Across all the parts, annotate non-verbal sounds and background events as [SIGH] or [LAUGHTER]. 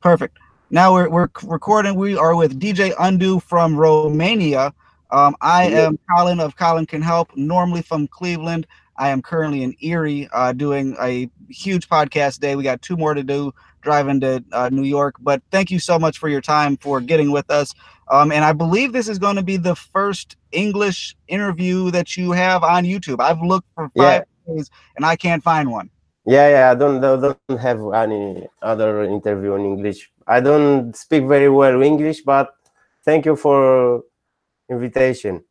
Perfect. Now we're, we're recording. We are with DJ Undo from Romania. Um, I am Colin of Colin Can Help, normally from Cleveland. I am currently in Erie uh, doing a huge podcast day. We got two more to do driving to uh, New York. But thank you so much for your time for getting with us. Um, and I believe this is going to be the first English interview that you have on YouTube. I've looked for five yeah. days and I can't find one. Yeah, yeah, I don't, I don't have any other interview in English. I don't speak very well English, but thank you for invitation.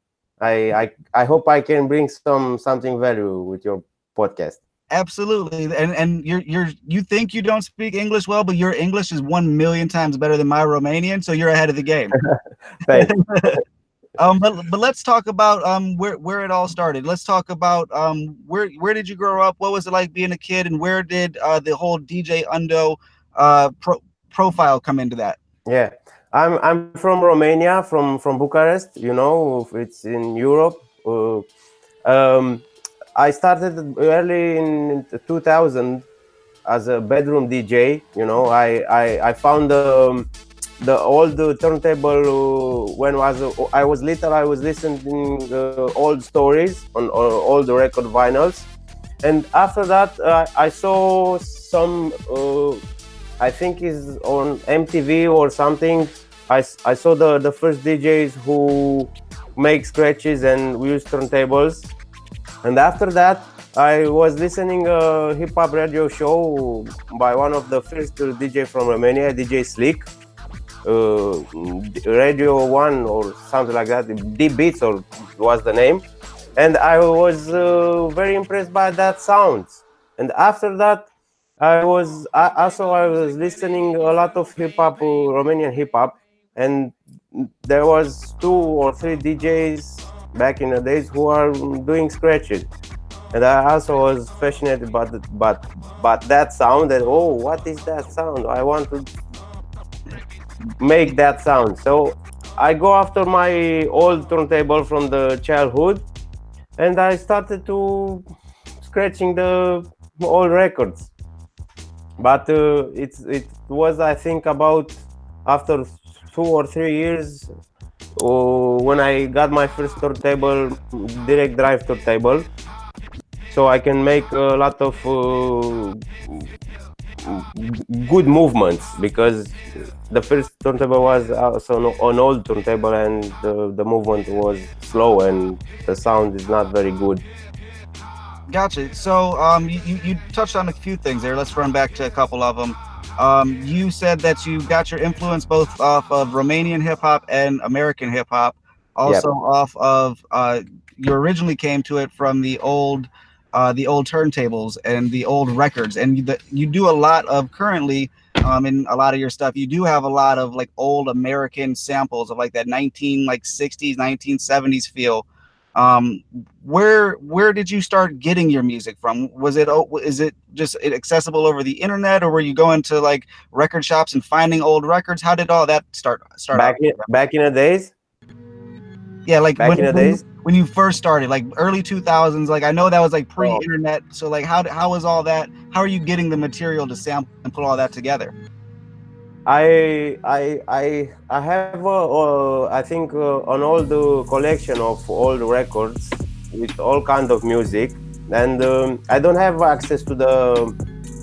I, I I hope I can bring some something value with your podcast. Absolutely, and and you're you're you think you don't speak English well, but your English is one million times better than my Romanian, so you're ahead of the game. [LAUGHS] [LAUGHS] um, but but let's talk about um where where it all started. Let's talk about um where where did you grow up? What was it like being a kid, and where did uh, the whole DJ Undo uh pro- profile come into that? Yeah, I'm I'm from Romania, from from Bucharest. You know, it's in Europe. Uh, um, I started early in 2000 as a bedroom DJ. You know, I I, I found the um, the old turntable uh, when was uh, I was little. I was listening uh, old stories on, on all the record vinyls, and after that uh, I saw some uh, I think is on MTV or something. I, I saw the, the first DJs who make scratches and use turntables. And after that, I was listening a hip hop radio show by one of the first DJ from Romania, DJ Slick, uh, Radio One or something like that. Deep Beats or was the name, and I was uh, very impressed by that sound. And after that, I was also I was listening a lot of hip hop, uh, Romanian hip hop, and there was two or three DJs back in the days who are doing scratches, and I also was fascinated by the, but but that sound and oh what is that sound? I want to make that sound. So I go after my old turntable from the childhood, and I started to scratching the old records but uh, it's it was I think about after two or three years uh, when I got my first turntable, direct drive turntable, so I can make a lot of uh, good movements because the first turntable was also an old turntable and the, the movement was slow and the sound is not very good. Gotcha. So um, you, you touched on a few things there. Let's run back to a couple of them. Um, you said that you got your influence both off of Romanian hip hop and American hip hop, also yep. off of uh, you originally came to it from the old uh, the old turntables and the old records, and you, the, you do a lot of currently um, in a lot of your stuff. You do have a lot of like old American samples of like that 19 like 60s, 1970s feel. Um where where did you start getting your music from? Was it oh, is it just accessible over the internet or were you going to like record shops and finding old records? How did all that start start back in, back in the days? Yeah like back when, in the days when you first started like early 2000s like i know that was like pre-internet oh. so like how how was all that how are you getting the material to sample and put all that together I I I I have uh, uh, I think uh, an old collection of old records with all kind of music, and um, I don't have access to the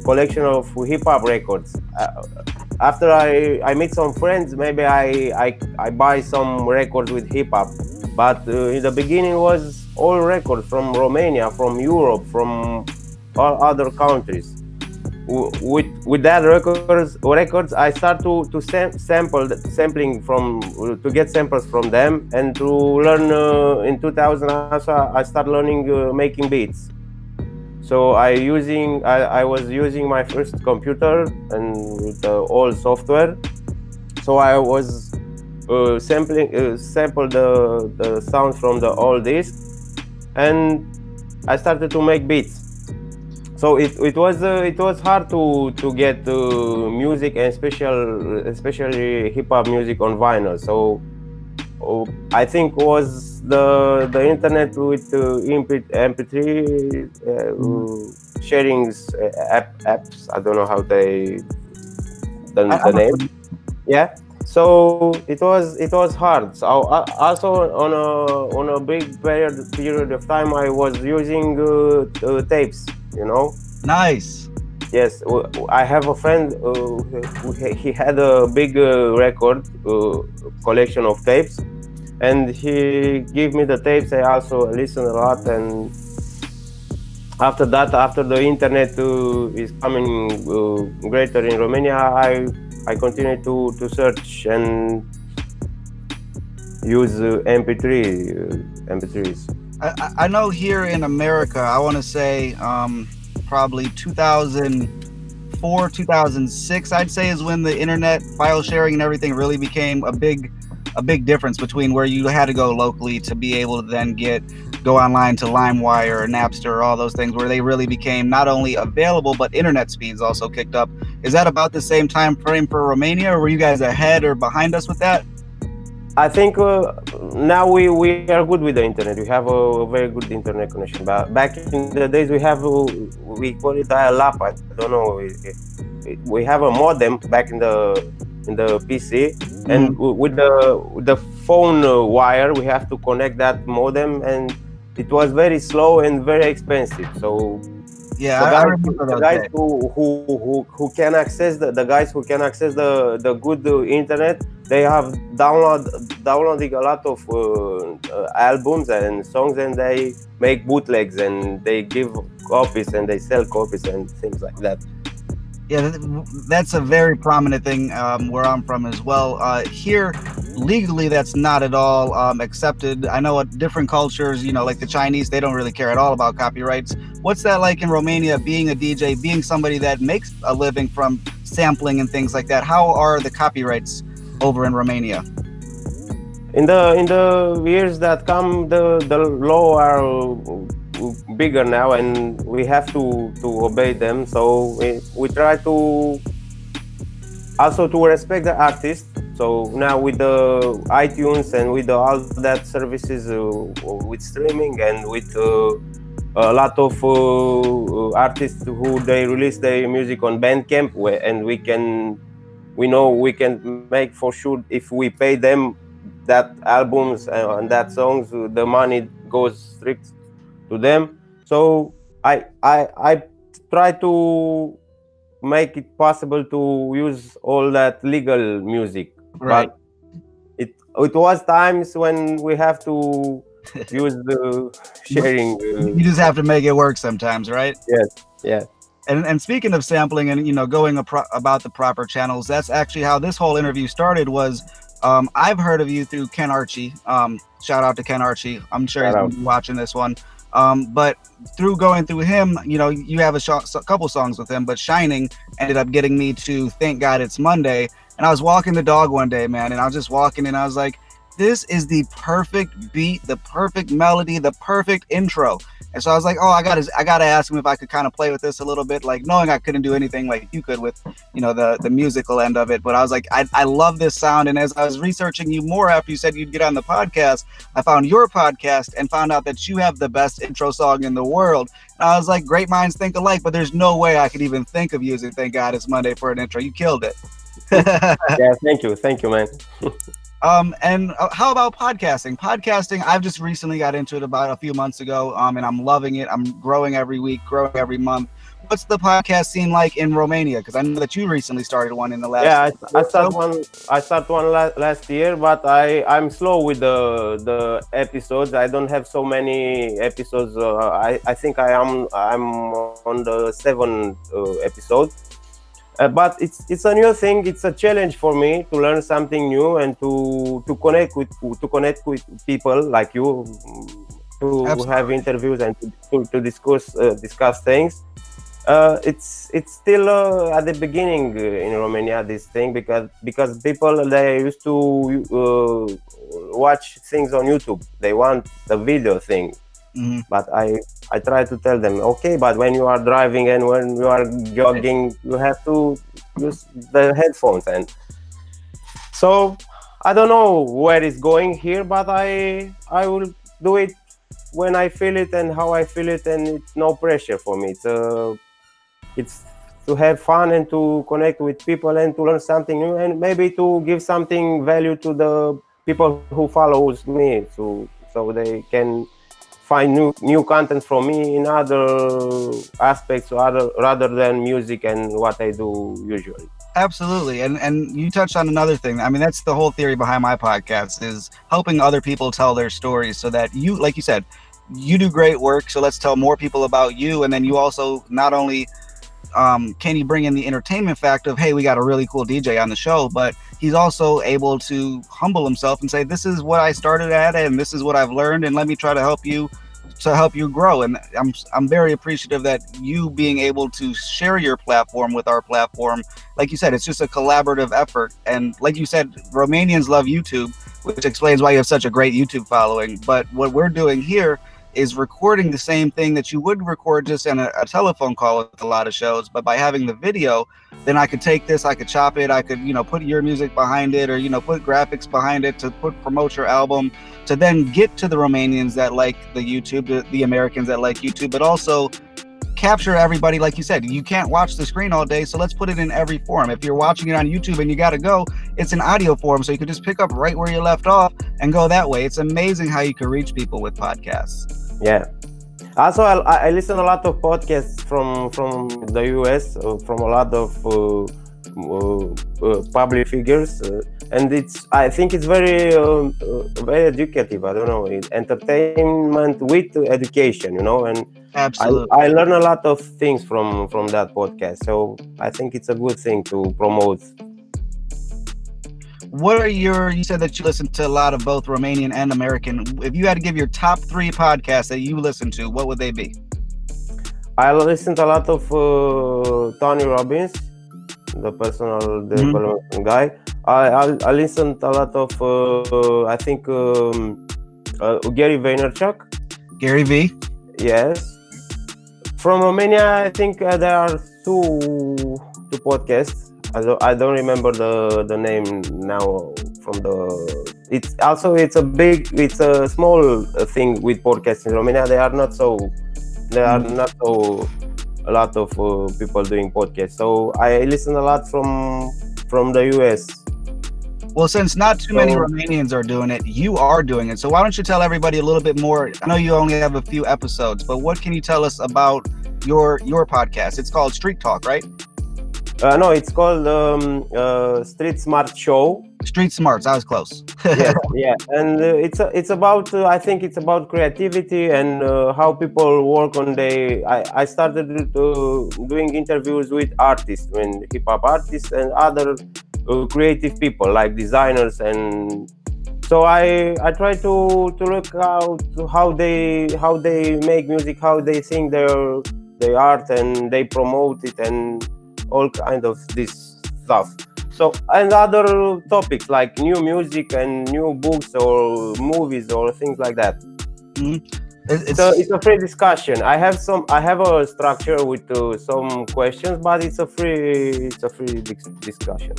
collection of hip hop records. Uh, after I I meet some friends, maybe I I, I buy some records with hip hop, but uh, in the beginning was all records from Romania, from Europe, from all other countries with with that records records I start to to sam- sample sampling from to get samples from them and to learn uh, in 2000 also I start learning uh, making beats. So I using I, I was using my first computer and with old software. So I was uh, sampling uh, sample the the sounds from the old disc and I started to make beats so it, it was uh, it was hard to to get uh, music and special especially hip hop music on vinyl so uh, I think was the the internet with uh, MP3 uh, sharings uh, app, apps I don't know how they the, the name. Yeah. So it was it was hard. So also on a on a big period period of time, I was using uh, uh, tapes. You know. Nice. Yes, I have a friend. Uh, he had a big uh, record uh, collection of tapes, and he gave me the tapes. I also listened a lot, and after that, after the internet uh, is coming uh, greater in Romania, I I continue to to search and use uh, MP3 MP3s. I, I know here in America, I want to say um, probably 2004, 2006, I'd say is when the internet file sharing and everything really became a big a big difference between where you had to go locally to be able to then get go online to LimeWire or Napster or all those things where they really became not only available but internet speeds also kicked up. Is that about the same time frame for Romania or were you guys ahead or behind us with that? I think uh, now we, we are good with the internet. We have a, a, very good internet connection. But back in the days, we have uh, we call it dial-up. I don't know. We, we have a modem back in the in the PC, mm-hmm. and with the with the phone uh, wire, we have to connect that modem, and it was very slow and very expensive. So yeah, the guys, I remember the guys who, who who who can access the, the guys who can access the the good uh, internet they have download downloading a lot of uh, uh, albums and songs and they make bootlegs and they give copies and they sell copies and things like that yeah that's a very prominent thing um, where i'm from as well. Uh, here legally that's not at all um, accepted. I know different cultures you know like the chinese they don't really care at all about copyrights. What's that like in romania being a dj being somebody that makes a living from sampling and things like that? How are the copyrights over in romania? In the in the years that come the the law are bigger now and we have to to obey them. So we, we try to also to respect the artist. So now with the itunes and with the, all that services uh, with streaming and with uh, a lot of uh, artists who they release their music on bandcamp and we can we know we can make for sure if we pay them that albums and that songs the money goes straight to them. So i i i try to make it possible to use all that legal music. Right. but it it was times when we have to [LAUGHS] use the sharing uh, you just have to make it work sometimes right? Yes Yeah. and, and speaking of sampling and you know going apro- about the proper channels that's actually how this whole interview started was um, i've heard of you through ken archie. Um, shout out to ken archie. I'm sure Shout he's watching this one um, but through going through him, you know, you have a, sh- a couple songs with him, but Shining ended up getting me to Thank God It's Monday. And I was walking the dog one day, man, and I was just walking and I was like, this is the perfect beat, the perfect melody, the perfect intro. And so I was like, oh, I gotta, I gotta ask him if I could kind of play with this a little bit, like knowing I couldn't do anything like you could with, you know, the the musical end of it. But I was like, I, I love this sound. And as I was researching you more after you said you'd get on the podcast, I found your podcast and found out that you have the best intro song in the world. And I was like, great minds think alike, but there's no way I could even think of using "Thank God It's Monday" for an intro. You killed it. [LAUGHS] yeah, thank you, thank you, man. [LAUGHS] Um, and uh, how about podcasting? Podcasting, I've just recently got into it about a few months ago, um, and I'm loving it. I'm growing every week, growing every month. What's the podcast scene like in Romania? Because I know that you recently started one in the last. Yeah, I, I started one. I started one last, last year, but I I'm slow with the the episodes. I don't have so many episodes. Uh, I I think I am I'm on the seventh uh, episode uh, but it's it's a new thing. It's a challenge for me to learn something new and to to connect with to connect with people like you to Absolutely. have interviews and to, to, to discuss uh, discuss things. Uh, it's it's still uh, at the beginning uh, in Romania this thing because because people they used to uh, watch things on YouTube. They want the video thing Mm-hmm. But I I try to tell them, okay, but when you are driving and when you are jogging, you have to use the headphones. And so I don't know where it's going here, but I I will do it when I feel it and how I feel it, and it's no pressure for me. It's uh, it's to have fun and to connect with people and to learn something new and maybe to give something value to the people who follows me so so they can find new new content from me in other aspects rather rather than music and what I do usually. Absolutely. And and you touched on another thing. I mean, that's the whole theory behind my podcast is helping other people tell their stories so that you like you said, you do great work, so let's tell more people about you and then you also not only um, can you bring in the entertainment fact of hey we got a really cool dj on the show but he's also able to humble himself and say this is what i started at and this is what i've learned and let me try to help you to help you grow. And i'm i'm very appreciative that you being able to share your platform with our platform like you said it's just a collaborative effort. And like you said romanians love youtube which explains why you have such a great youtube following. But what we're doing here is recording the same thing that you would record just in a, a, telephone call with a lot of shows. But by having the video, then I could take this, I could chop it, I could, you know, put your music behind it or, you know, put graphics behind it to put promote your album to then get to the Romanians that like the YouTube, the, the Americans that like YouTube, but also capture everybody like you said you can't watch the screen all day so let's put it in every form if you're watching it on youtube and you got to go it's an audio form so you can just pick up right where you left off and go that way it's amazing how you can reach people with podcasts yeah. Also, I, I listen a lot of podcasts from from the US, uh, from a lot of uh, uh, uh public figures, uh, and it's I think it's very uh, very educative. I don't know, entertainment with education, you know, and Absolutely. I, I learn a lot of things from from that podcast. So I think it's a good thing to promote what are your you said that you listen to a lot of both romanian and american. If you had to give your top three podcasts that you listen to what would they be? I listen to a lot of uh, tony robbins the personal mm-hmm. development mm-hmm. guy. I, I, I listen to a lot of uh, i think um, uh, gary vaynerchuk. Gary v? Yes. From romania i think uh, there are two two podcasts I don't, I don't remember the the name now from the it's also it's a big it's a small thing with podcasts in Romania they are not so there are mm. not so a lot of uh, people doing podcasts so I listen a lot from from the US well, since not too many Romanians are doing it, you are doing it. So why don't you tell everybody a little bit more? I know you only have a few episodes, but what can you tell us about your your podcast? It's called Street Talk, right? Uh, no, it's called um, uh, Street Smart Show. Street Smarts. I was close. yeah, [LAUGHS] yeah, and uh, it's uh, it's about uh, I think it's about creativity and uh, how people work on the. I I started doing interviews with artists, I mean hip hop artists and other creative people like designers and. So I I try to to look out how they how they make music, how they sing their their art, and they promote it and all kind of this stuff. So and other topics like new music and new books or movies or things like that. Mm-hmm. it's, so it's a free discussion. I have some i have a structure with uh, some questions but it's a free it's a free discussion.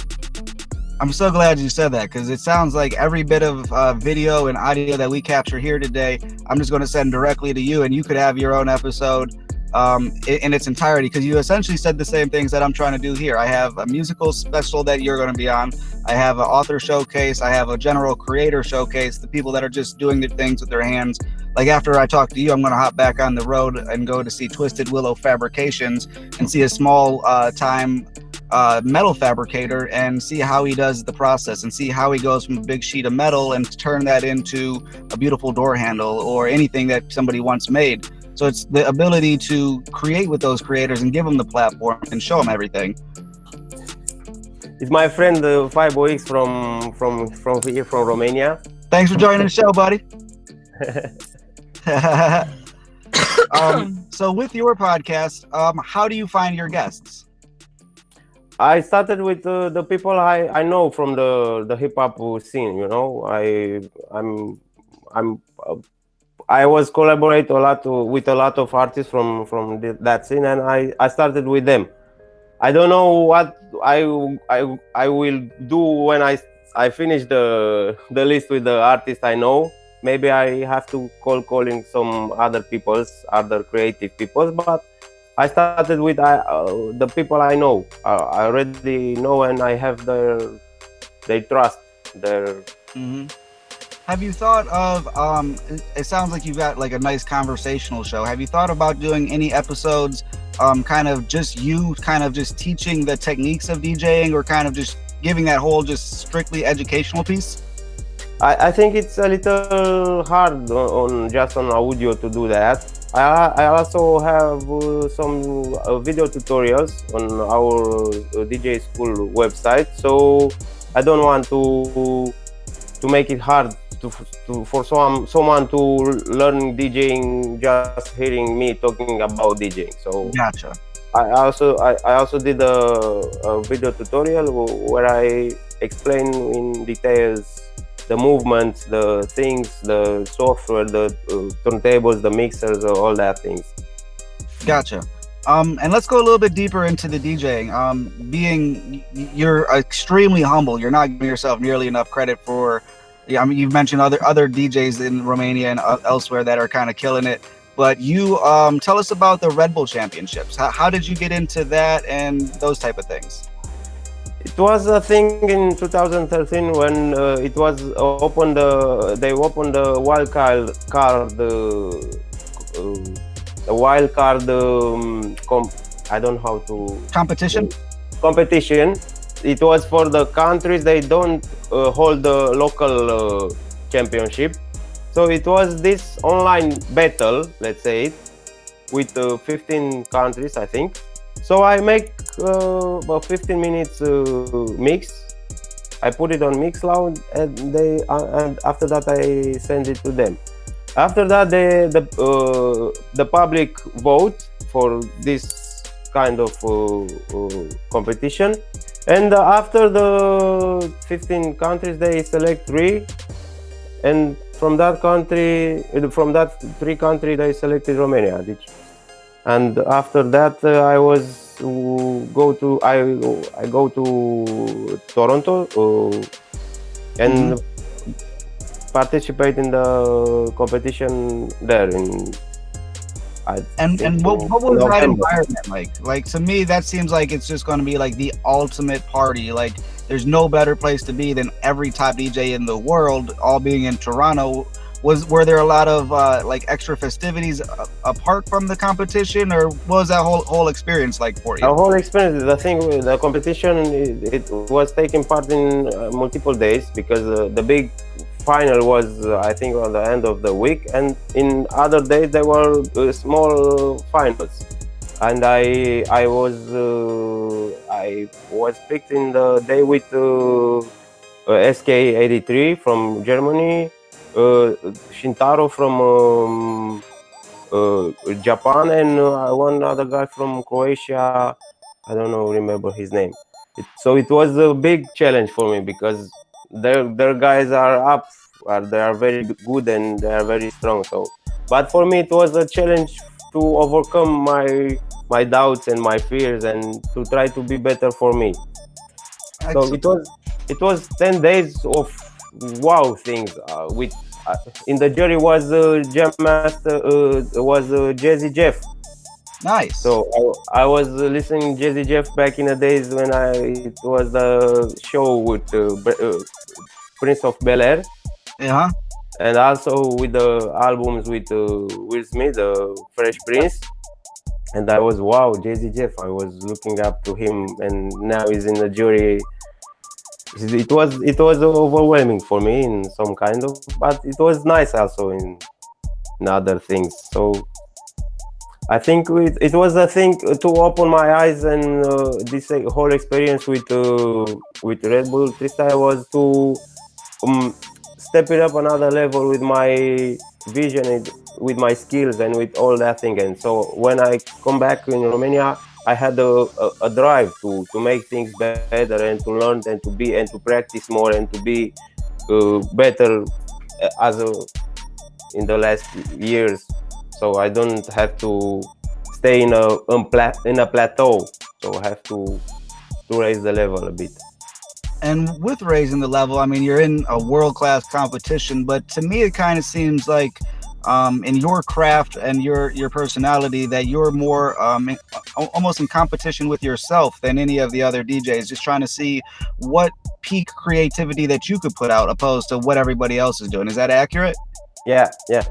I'm so glad you said that because it sounds like every bit of uh, video and audio that we capture here today, I'm just going to send directly to you, and you could have your own episode um, in, in, its entirety because you essentially said the same things that I'm trying to do here. I have a musical special that you're going to be on. I have an author showcase. I have a general creator showcase. The people that are just doing their things with their hands. Like after I talk to you, I'm going to hop back on the road and go to see Twisted Willow Fabrications and see a small uh, time uh, metal fabricator and see how he does the process and see how he goes from a big sheet of metal and turn that into a beautiful door handle or anything that somebody once made. So it's the ability to create with those creators and give them the platform and show them everything. It's my friend uh, Five X from from from here from Romania. Thanks for joining the show, buddy. [LAUGHS] [LAUGHS] um, so with your podcast, um, how do you find your guests? I started with uh, the people I, I know from the the hip hop scene. You know, I I'm I'm uh, I was collaborate a lot to, with a lot of artists from from the, that scene, and I I started with them. I don't know what I I I will do when I I finish the the list with the artists I know. Maybe I have to call calling some other people's other creative people's, but I started with uh, the people I know. Uh, I already know, and I have their they trust their. Mm-hmm. Have you thought of? Um, it sounds like you've got like a nice conversational show. Have you thought about doing any episodes, um, kind of just you, kind of just teaching the techniques of DJing, or kind of just giving that whole just strictly educational piece? I, I think it's a little hard on, on just on audio to do that. I, I also have uh, some uh, video tutorials on our uh, DJ school website, so I don't want to to make it hard to, to for some someone to learn DJing just hearing me talking about DJing. So gotcha. I also I, I also did a, a video tutorial where I explain in details the movements, the things, the software, the uh, turntables, the mixers, uh, all that things. Gotcha. Um, and let's go a little bit deeper into the DJing. Um, being you're extremely humble. You're not giving yourself nearly enough credit for. Yeah, I mean, you've mentioned other other DJs in Romania and uh, elsewhere that are kind of killing it. But you um, tell us about the Red Bull Championships. How, how did you get into that and those type of things? It was a thing in 2013 when uh, it was opened. Uh, they opened the wild card card. Uh, the wild card. Um, I don't know how to competition. competition. It was for the countries they don't uh, hold the local uh, championship. So it was this online battle, let's say, with uh, 15 countries, I think. So I make uh, about 15 minutes uh, mix. I put it on Mixcloud, and they uh, and after that I send it to them. After that, the the the public vote for this kind of competition, and after the 15 countries, they select three, and from that country, from that three country, they selected Romania. And after that, I was to go to I I go to Toronto uh, and mm-hmm. participate in the competition there in. I and and what, what was that environment like? Like to me, that seems like it's just going to be like the ultimate party. Like there's no better place to be than every top DJ in the world, all being in Toronto was were there a lot of uh, like extra festivities uh, apart from the competition or what was that whole whole experience like for you the whole experience the thing the competition it, it was taking part in uh, multiple days because uh, the big final was uh, i think on the end of the week and in other days there were uh, small finals and i i was i was picked in the day with sk83 from germany uh, Shintaro from um, uh, Japan and uh, one other guy from Croatia. I don't know, remember his name. It, so it was a big challenge for me because their their guys are up, are, they are very good and they are very strong. So, but for me it was a challenge to overcome my my doubts and my fears and to try to be better for me. So it was it was ten days of wow things uh, with uh, in the jury was uh, Jam Master uh, was uh, Jazzy Jeff. Nice. So I, I was listening Jazzy Jeff back in the days when I it was the show with uh, uh, Prince of Bel Air. Yeah. And also with the albums with Will Smith, the Fresh Prince. And I was wow, Jazzy Jeff. I was looking up to him, and now he's in the jury it was it was overwhelming for me in some kind of but it was nice also in, in other things so i think it, it was a thing to open my eyes and uh, this whole experience with uh, with red bull freestyle was to um, step it up another level with my vision with my skills and with all that thing and so when i come back in romania I had a, a, a, drive to to make things better and to learn and to be and to practice more and to be uh, better uh, as a, in the last years. So I don't have to stay in a in a plateau. So I have to to raise the level a bit. And with raising the level, I mean, you're in a world class competition, but to me, it kind of seems like um, in your craft and your your personality that you're more um, in, almost in competition with yourself than any of the other DJs, just trying to see what peak creativity that you could put out opposed to what everybody else is doing. Is that accurate? Yeah, yeah.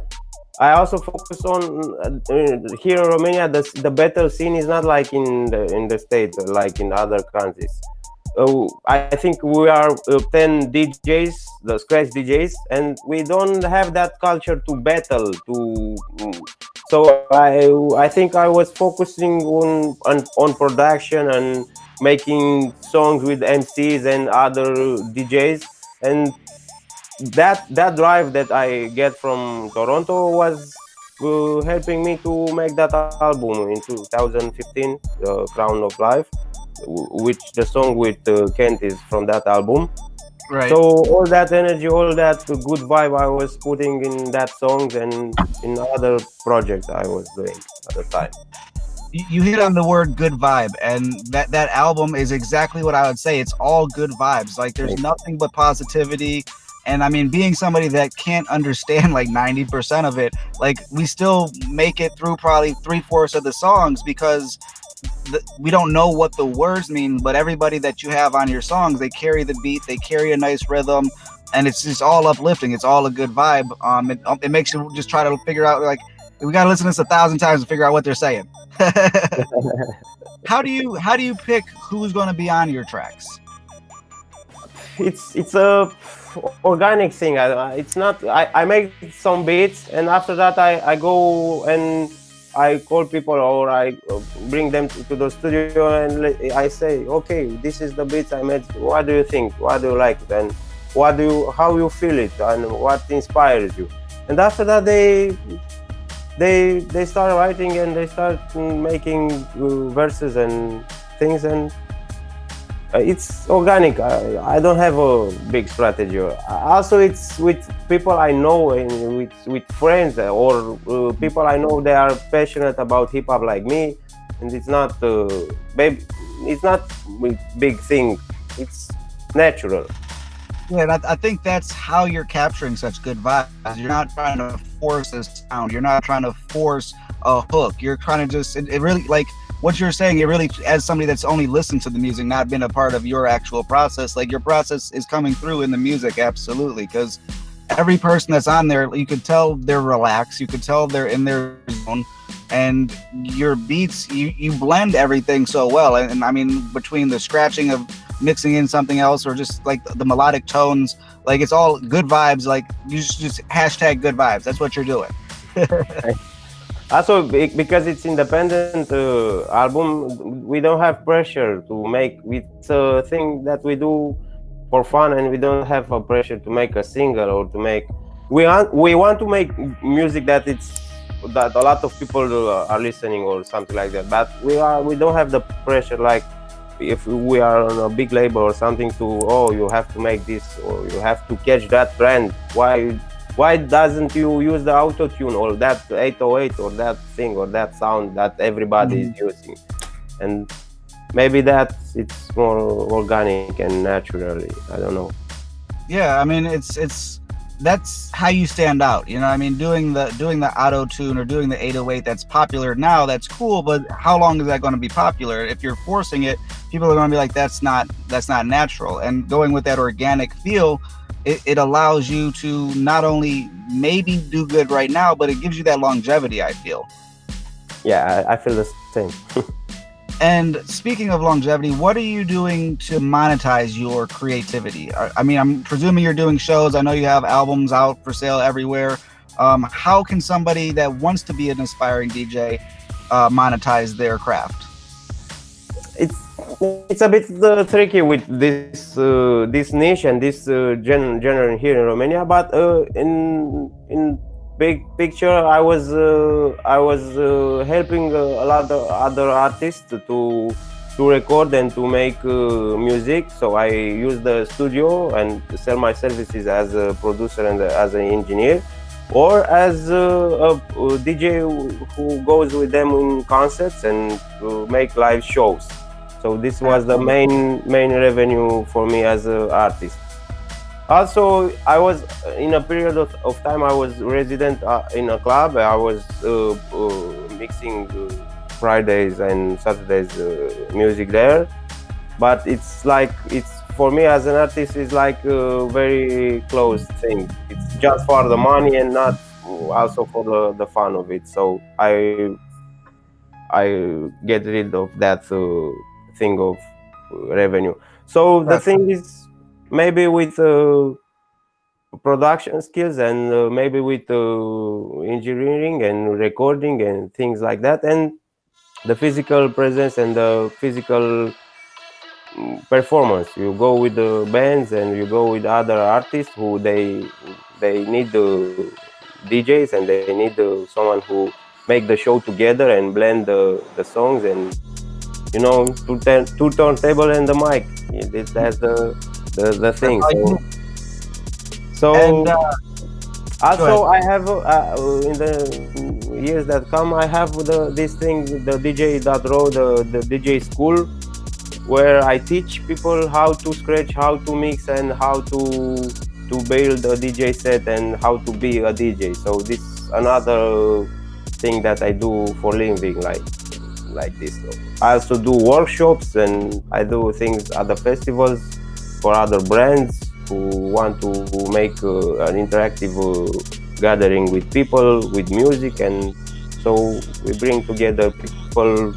I also focus on uh, here in Romania. The the battle scene is not like in the in the states, like in other countries. Uh, I think we are uh, 10 DJs, the scratch DJs, and we don't have that culture to battle. To so I I think I was focusing on on, on production and making songs with MCs and other DJs, and that that drive that I get from Toronto was uh, helping me to make that album in 2015, The Crown of Life which the song with uh, Kent is from that album. Right. So all that energy, all that good vibe I was putting in that song and in other projects I was doing at the time. You hit on the word good vibe, and that that album is exactly what I would say. It's all good vibes. Like there's nothing but positivity. And I mean, being somebody that can't understand like 90% of it, like we still make it through probably three fourths of the songs because the, we don't know what the words mean, but everybody that you have on your songs, they carry the beat, they carry a nice rhythm, and it's just all uplifting. It's all a good vibe. Um, it, it makes you just try to figure out like we got to listen to this a thousand times to figure out what they're saying. [LAUGHS] how do you how do you pick who's going to be on your tracks? It's it's a organic thing. I, it's not. I, I make some beats, and after that I I go and I call people or I bring them to the studio and I say, okay, this is the beats I made. What do you think? What do you like? And what do you, how you feel it, and what inspires you? And after that, they they they start writing and they start making uh, verses and things and it's organic. I, I, don't have a big strategy. Also, it's with people I know and with with friends or uh, people I know they are passionate about hip hop like me, and it's not uh, baby, it's not a big thing. It's natural. Yeah, and I, I, think that's how you're capturing such good vibes. You're not trying to force a sound. You're not trying to force a hook. You're trying to just it, it really like what you're saying, it really, as somebody that's only listened to the music, not been a part of your actual process, like your process is coming through in the music, absolutely. Because every person that's on there, you could tell they're relaxed, you could tell they're in their zone, and your beats, you, you blend everything so well. And, and I mean, between the scratching of mixing in something else or just like the, melodic tones, like it's all good vibes. Like you just, just hashtag good vibes. That's what you're doing. [LAUGHS] also because it's independent uh, album we don't have pressure to make it's a thing that we do for fun and we don't have a pressure to make a single or to make we want we want to make music that it's that a lot of people uh, are listening or something like that. But we are we don't have the pressure like if we are on a big label or something to oh you have to make this or you have to catch that trend. Why why doesn't you use the auto tune or that 808 or that thing or that sound that everybody mm-hmm. is using? And maybe that it's more organic and naturally i don't know. Yeah i mean it's it's that's how you stand out you know? I mean doing the doing the auto tune or doing the 808 that's popular now that's cool but how long is that going to be popular? If you're forcing it people are going to be like that's not that's not natural. And going with that organic feel it, it allows you to not only maybe do good right now, but it gives you that longevity. I feel. Yeah, I, I feel the same. [LAUGHS] and speaking of longevity, what are you doing to monetize your creativity? I, I mean, I'm presuming you're doing shows. I know you have albums out for sale everywhere. Um, how can somebody that wants to be an aspiring DJ uh, monetize their craft? It's it's a bit uh, tricky with this uh, this niche and this uh, gen- genre here in Romania. But uh, in in big picture, I was uh, I was uh, helping a lot of other artists to to record and to make music. So I use the studio and sell my services as a producer and as an engineer or as a, a, DJ who goes with them in concerts and make live shows. So this was the main main revenue for me as an artist. Also, I was in a period of, of time. I was resident uh, in a club. I was uh, uh, mixing uh, Fridays and Saturdays uh, music there. But it's like it's for me as an artist is like a very close thing. It's just for the money and not also for the, the fun of it. So I I get rid of that uh, thing of revenue. So the thing is maybe with uh, production skills and uh, maybe with uh, engineering and recording and things like that and the physical presence and the physical mm, performance you go with the bands and you go with other artists who they they need the djs and they need the, someone who make the show together and blend the, the songs and you know two, two turntable and the mic. That's the the, the thing so, so and, uh, also i have uh, in the years that come i have the this thing the DJ that dj.ro the, the dj school where i teach people how to scratch how to mix and how to to build a dj set and how to be a dj so this another thing that i do for living like like this i also do workshops and i do things at the festivals for other brands who want to make uh, an interactive uh, gathering with people with music and so we bring together people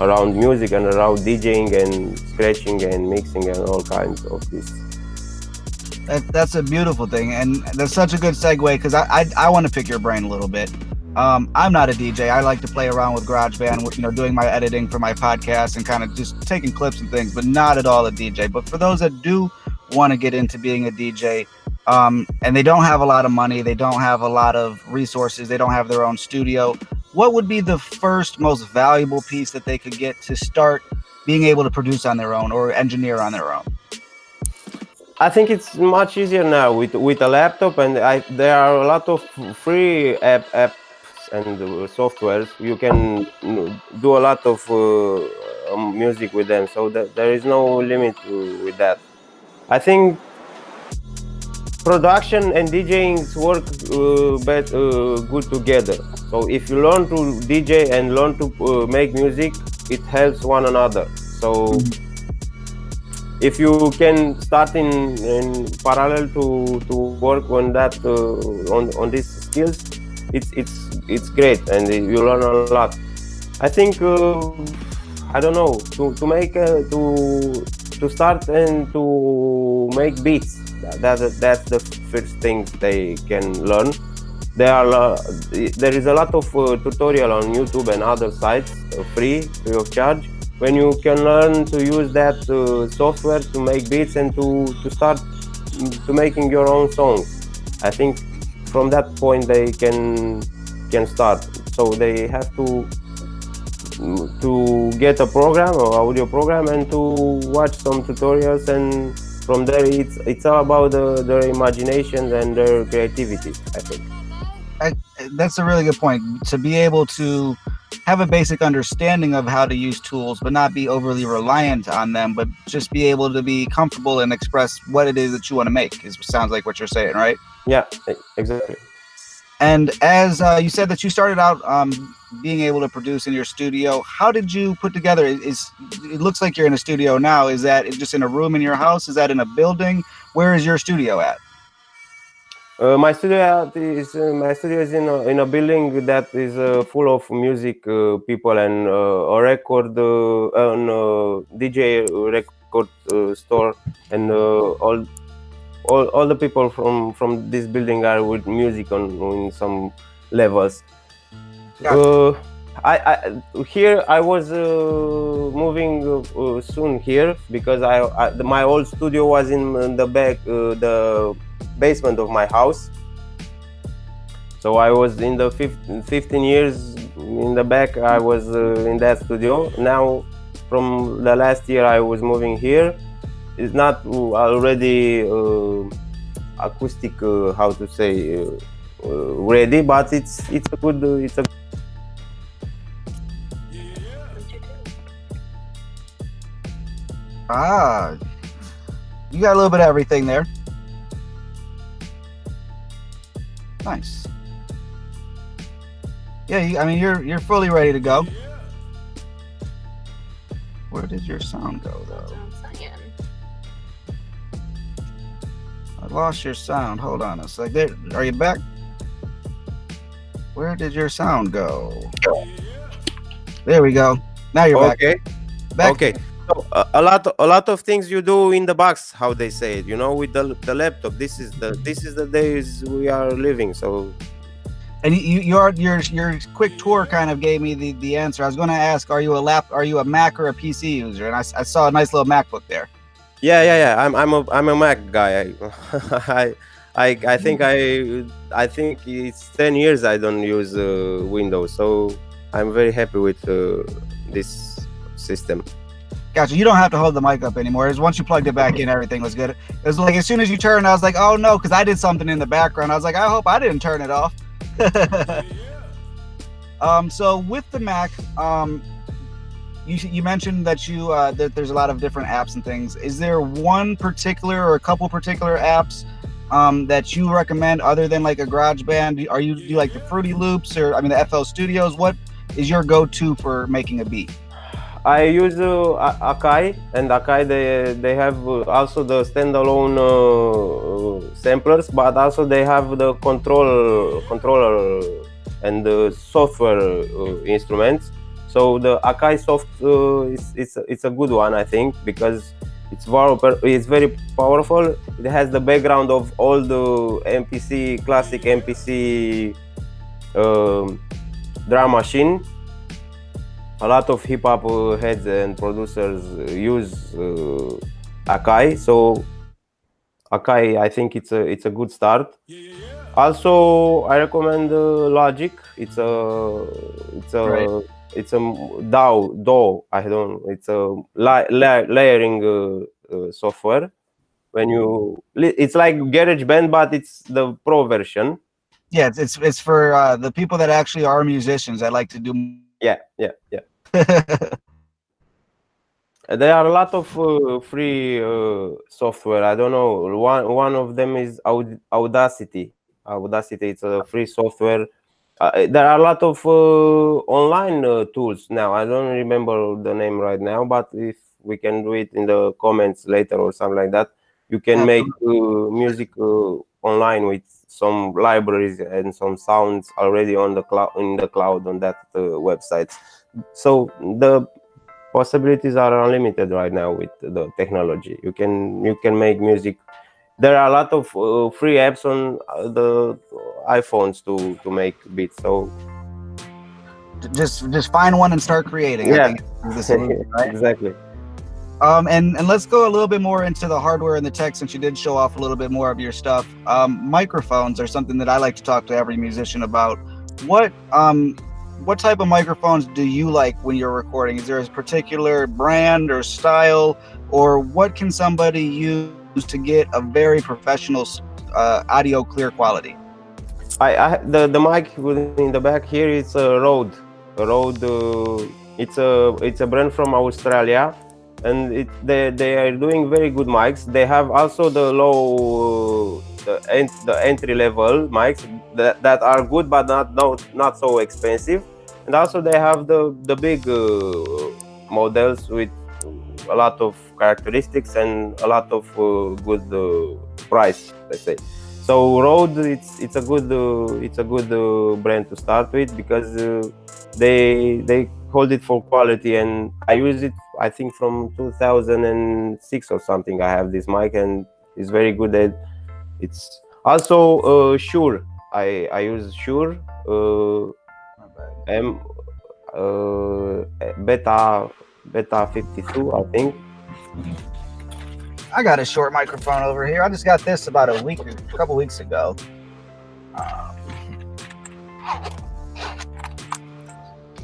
around music and around DJing and scratching and mixing and all kinds of this. That, that's a beautiful thing, and that's such a good segue because I I, I want to pick your brain a little bit. Um, I'm not a DJ. I like to play around with GarageBand, you know, doing my editing for my podcast and kind of just taking clips and things, but not at all a DJ. But for those that do want to get into being a DJ, um, and they don't have a lot of money, they don't have a lot of resources, they don't have their own studio. What would be the first most valuable piece that they could get to start being able to produce on their own or engineer on their own? I think it's much easier now with with a laptop, and I, there are a lot of free app and softwares. You can do a lot of uh, um, music with them, so there is no limit to, with that. I think production and DJing work uh, bet, uh, good together. So if you learn to DJ and learn to uh, make music, it helps one another. So if you can start in, in parallel to, to work on that uh, on on these skills, it's it's it's great and you learn a lot. I think uh, I don't know to to make to to start and to make beats that, that that's the first thing they can learn there are uh, there is a lot of uh, tutorial on youtube and other sites uh, free free of charge when you can learn to use that uh, software to make beats and to to start to making your own songs i think from that point they can can start. So they have to to get a program or audio program and to watch some tutorials. And from there it's it's all about the, their imagination and their creativity i think. I, that's a really good point. To be able to have a basic understanding of how to use tools but not be overly reliant on them but just be able to be comfortable and express what it is that you want to make is sounds like what you're saying right yeah exactly and as uh, you said that you started out um, being able to produce in your studio, how did you put together? Is it looks like you're in a studio now? Is that just in a room in your house? Is that in a building? Where is your studio at? Uh, my studio is uh, my studio is in a, in a building that is uh, full of music uh, people and uh, a record uh, DJ record store and all all, all the people from from this building are with music on, on some levels yeah. uh, I, I here I was uh, moving uh, soon here because I, I, my old studio was in the back uh, the basement of my house. So I was in the 15, 15 years in the back I was uh, in that studio. Now from the last year I was moving here. It's not already uh, acoustic uh, how to say uh, ready but it's it's a good it's a ah you got a little bit of everything there Nice. Yeah, you, I mean you're you're fully ready to go. Where did your sound go though? I lost your sound. Hold on a sec. There, are you back? Where did your sound go? There we go. Now you're okay. back. Back. Okay. So a lot, a lot of things you do in the box, how they say it. You know, with the the laptop. This is the this is the days we are living. So And you, your your your quick tour kind of gave me the the answer. I was going to ask, are you a lap? Are you a Mac or a PC user? And I, I saw a nice little MacBook there. Yeah, yeah, yeah. I'm I'm a I'm a Mac guy. I [LAUGHS] I I, I think I I think it's ten years I don't use uh, Windows, so I'm very happy with uh, this system. Gotcha. You don't have to hold the mic up anymore. It's once you plugged it back in, everything was good. It was like as soon as you turned, I was like, oh no, because I did something in the background. I was like, I hope I didn't turn it off. [LAUGHS] um, so with the Mac, um, you you mentioned that you uh, that there's a lot of different apps and things. Is there one particular or a couple particular apps um, that you recommend other than like a GarageBand? Do- Are you do you like the Fruity Loops or I mean the FL Studios? What is your go-to for making a beat? I use uh, Akai, and Akai they they have uh, also the standalone uh, samplers, but also they have the control controller and the software uh, instruments. So the Akai soft uh, is it's it's a good one, I think, because it's very it's very powerful. It has the background of all the MPC classic MPC um, drum machine a lot of hip hop uh, heads and producers uh, use uh, Akai, so Akai, I think it's a it's a good start. Also, I recommend uh, Logic. It's a it's a Right. it's a DAW DAW. I don't. It's a la- la- layering uh, uh, software. When you, it's like GarageBand, but it's the pro version. Yeah, it's it's, it's for uh, the people that actually are musicians i like to do. Yeah, yeah, yeah. [LAUGHS] There are a lot of uh, free uh, software. I don't know. One one of them is Aud- Audacity. Audacity. It's a free software. Uh, there are a lot of uh, online uh, tools now. I don't remember the name right now, but if we can do it in the comments later or something like that, you can make uh, music uh, online with some libraries and some sounds already on the cloud in the cloud on that uh, website. So the possibilities are unlimited right now with the technology you can you can make music there are a lot of uh, free apps on uh, the iphones to to make beats so just just find one and start creating. I Yeah. solution, [LAUGHS] right? exactly Um, and and let's go a little bit more into the hardware and the tech since you did show off a little bit more of your stuff. Um, microphones are something that I like to talk to every musician about. What um what type of microphones do you like when you're recording? Is there a particular brand or style, or what can somebody use to get a very professional uh, audio clear quality? I, I the the mic in the back here is a Rode. Rode. Uh, it's a it's a brand from Australia, and it they they are doing very good mics. They have also the low the ent- the entry level mics that, that are good but not not not so expensive. And also they have the the big uh, models with a lot of characteristics and a lot of uh, good uh, price. Let's say. So Rode, it's it's a good uh, it's a good uh, brand to start with because uh, they they hold it for quality and I use it I think from 2006 or something. I have this mic and it's very good. At, it's also uh, Shure. I I use Shure uh, M uh, Beta Beta 52 I think. I got a Shure microphone over here. I just got this about a week, a couple weeks ago. Um,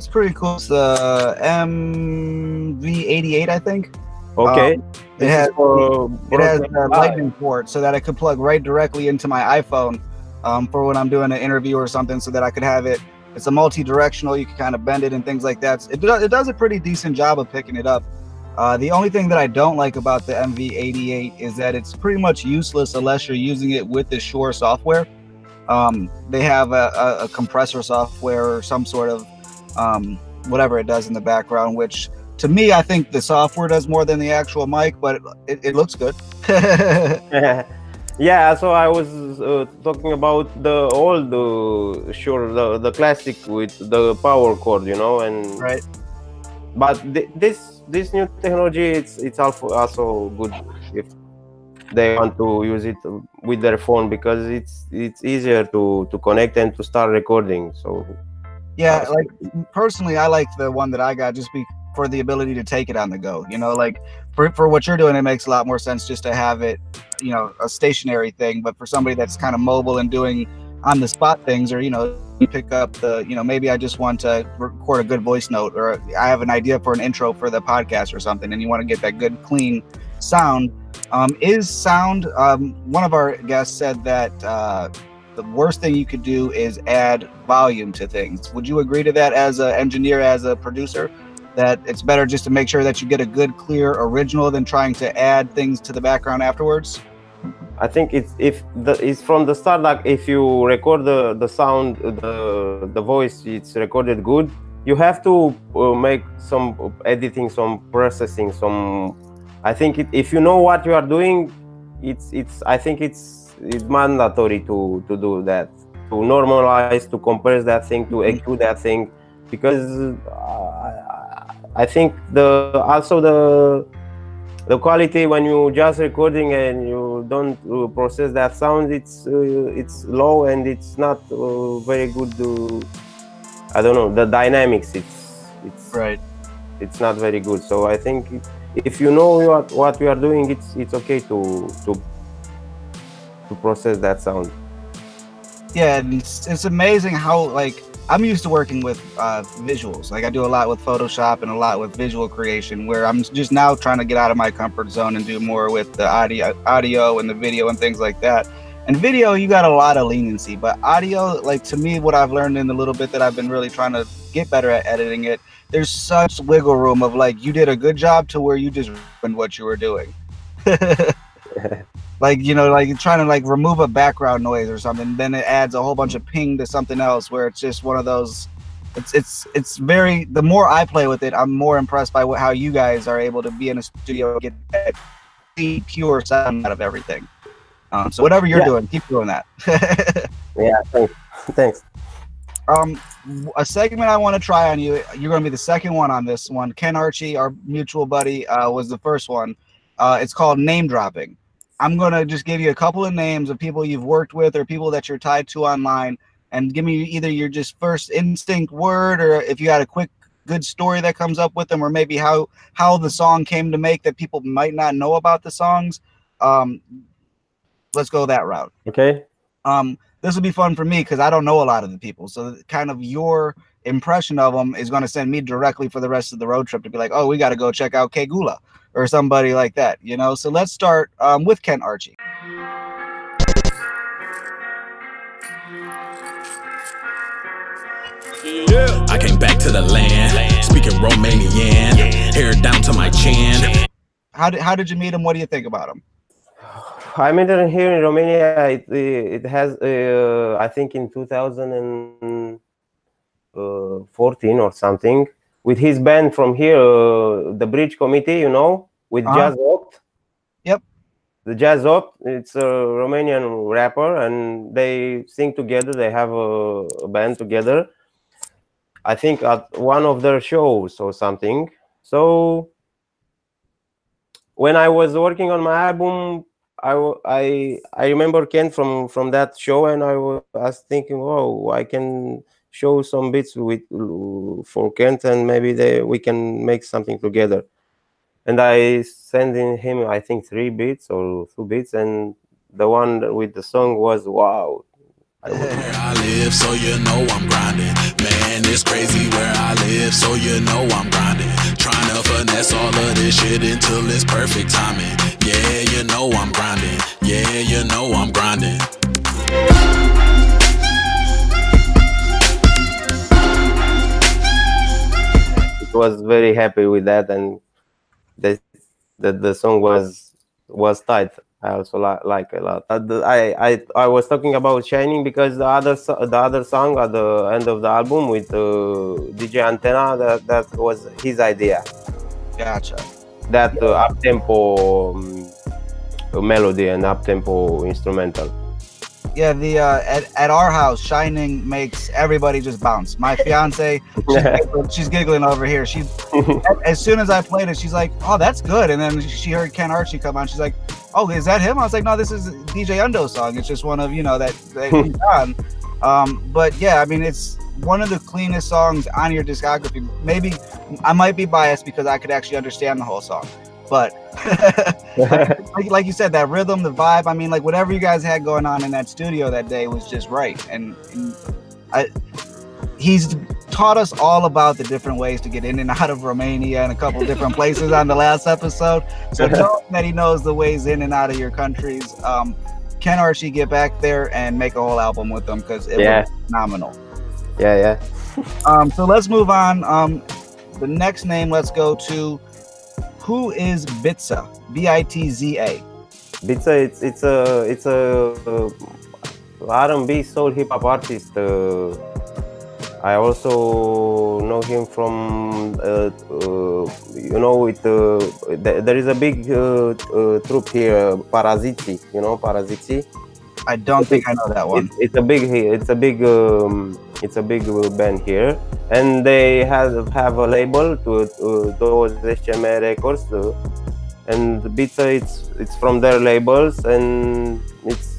it's pretty cool. It's the MV88, I think. Okay. Um, it has for it has a lightning port so that I could plug right directly into my iPhone um, for when I'm doing an interview or something, so that I could have it. It's a multi-directional. You can kind of bend it and things like that. It, do, it does a pretty decent job of picking it up. Uh, the only thing that I don't like about the MV88 is that it's pretty much useless unless you're using it with the Shure software. um, they have a, a, a, compressor software or some sort of um, whatever it does in the background, which to me, I think the software does more than the actual mic, but it, it looks good. [LAUGHS] [LAUGHS] yeah, so I was uh, talking about the old, uh, Shure, the, the classic with the power cord, you know, and right. But th- this this new technology, it's it's also also good if they want to use it with their phone because it's it's easier to to connect and to start recording. So yeah, like personally, I like the one that I got just be for the ability to take it on the go. You know, like for, for what you're doing, it makes a lot more sense just to have it, you know, a stationary thing. But for somebody that's kind of mobile and doing on the spot things, or you know, you pick up the, you know, maybe I just want to record a good voice note, or I have an idea for an intro for the podcast or something, and you want to get that good, clean sound. Um, is sound? Um, one of our guests said that. Uh, the worst thing you could do is add volume to things. Would you agree to that as an engineer, as a producer? that it's better just to make sure that you get a good, clear original than trying to add things to the background afterwards? I think it's if the it's from the start like if you record the the sound the the voice it's recorded good you have to uh, make some editing some processing some I think it, if you know what you are doing it's it's I think it's it's mandatory to to do that to normalize to compress that thing to EQ mm-hmm. that thing because uh, I think the also the the quality when you just recording and you don't uh, process that sound it's uh, it's low and it's not uh, very good uh, i don't know the dynamics it's it's right it's not very good so i think if you know what what you are doing it's it's okay to to to process that sound yeah it's, it's amazing how like I'm used to working with uh, visuals. Like I do a lot with Photoshop and a lot with visual creation, where I'm just now trying to get out of my comfort zone and do more with the audio, audio and the video and things like that. And video, you got a lot of leniency, but audio, like to me, what I've learned in the little bit that I've been really trying to get better at editing it, there's such wiggle room of like you did a good job to where you just ruined what you were doing. [LAUGHS] [LAUGHS] like you know like trying to like remove a background noise or something then it adds a whole bunch of ping to something else where it's just one of those it's it's it's very the more i play with it i'm more impressed by what, how you guys are able to be in a studio and get that pure sound out of everything. Um, so whatever you're yeah. doing keep doing that. [LAUGHS] Yeah thanks. Thanks. Um a segment i want to try on you you're going to be the second one on this one. Ken archie our mutual buddy uh, was the first one. Uh, it's called name dropping I'm going to just give you a couple of names of people you've worked with or people that you're tied to online and give me either your just first instinct word or if you had a quick good story that comes up with them or maybe how how the song came to make that people might not know about the songs um let's go that route. Okay. Um this will be fun for me because i don't know a lot of the people so kind of your impression of them is going to send me directly for the rest of the road trip to be like oh we got to go check out k gula or somebody like that, you know? So let's start um, with Ken Archie. I came back to the land, speaking Romanian, hair down to my chin. How did, how did you meet him? What do you think about him? I met him here in Romania. It, it has, uh, I think, in 2014 uh, or something with his band from here, uh, the Bridge Committee, you know, with uh-huh. Jazz Opt. Yep. The Jazz Opt, it's a Romanian rapper, and they sing together. They have a, a band together. I think at one of their shows or something. So when I was working on my album, I, I, I remember Ken from, from that show, and I was thinking, oh, I can show some bits with for Kent, and maybe they we can make something together. And I sent in him, I think, three beats or two beats, and the one with the song was wow. I, I live, so you know I'm grinding. Man, it's crazy where I live, so you know I'm grinding. Trying to finesse all of this shit until it's perfect timing. Yeah, you know I'm grinding. Yeah, you know I'm grinding. Was very happy with that, and the the, the song was was tight. I also li- like a lot. Uh, the- I, I I was talking about Shining because the other so- the other song at the end of the album with uh, DJ Antenna that that was his idea. Gotcha. That uh, up tempo um, melody and up tempo instrumental. Yeah, the uh, at, at our house, Shining makes everybody just bounce. My fiance, she's, giggling, she's giggling over here. She, as soon as I played it, she's like, "Oh, that's good." And then she heard Ken Archie come on. She's like, "Oh, is that him?" I was like, "No, this is DJ Undo's song. It's just one of you know that, that [LAUGHS] he's on." Um, but yeah, I mean, it's one of the cleanest songs on your discography. Maybe I might be biased because I could actually understand the whole song, but [LAUGHS] [LAUGHS] like, like you said, that rhythm, the vibe. I mean, like whatever you guys had going on in that studio that day was just right. And, and I, he's taught us all about the different ways to get in and out of Romania and a couple different places on the last episode. So [LAUGHS] knowing that he knows the ways in and out of your countries, um, can Archie get back there and make a whole album with them because it Yeah. was phenomenal. Yeah, yeah. Um, so let's move on. Um, the next name, let's go to who is Bitza? B I T Z A. It's a it's it's a it's a uh, R&B soul hip hop artist. Uh, I also know him from uh, uh, you know it. Uh, th- there is a big uh, uh, troupe here, Paraziti. You know Paraziti. I don't think I know that one. It's, it's a big it's a big um, it's a big band here, and they have have a label to to 20 Records, and Bitza it's it's from their labels, and it's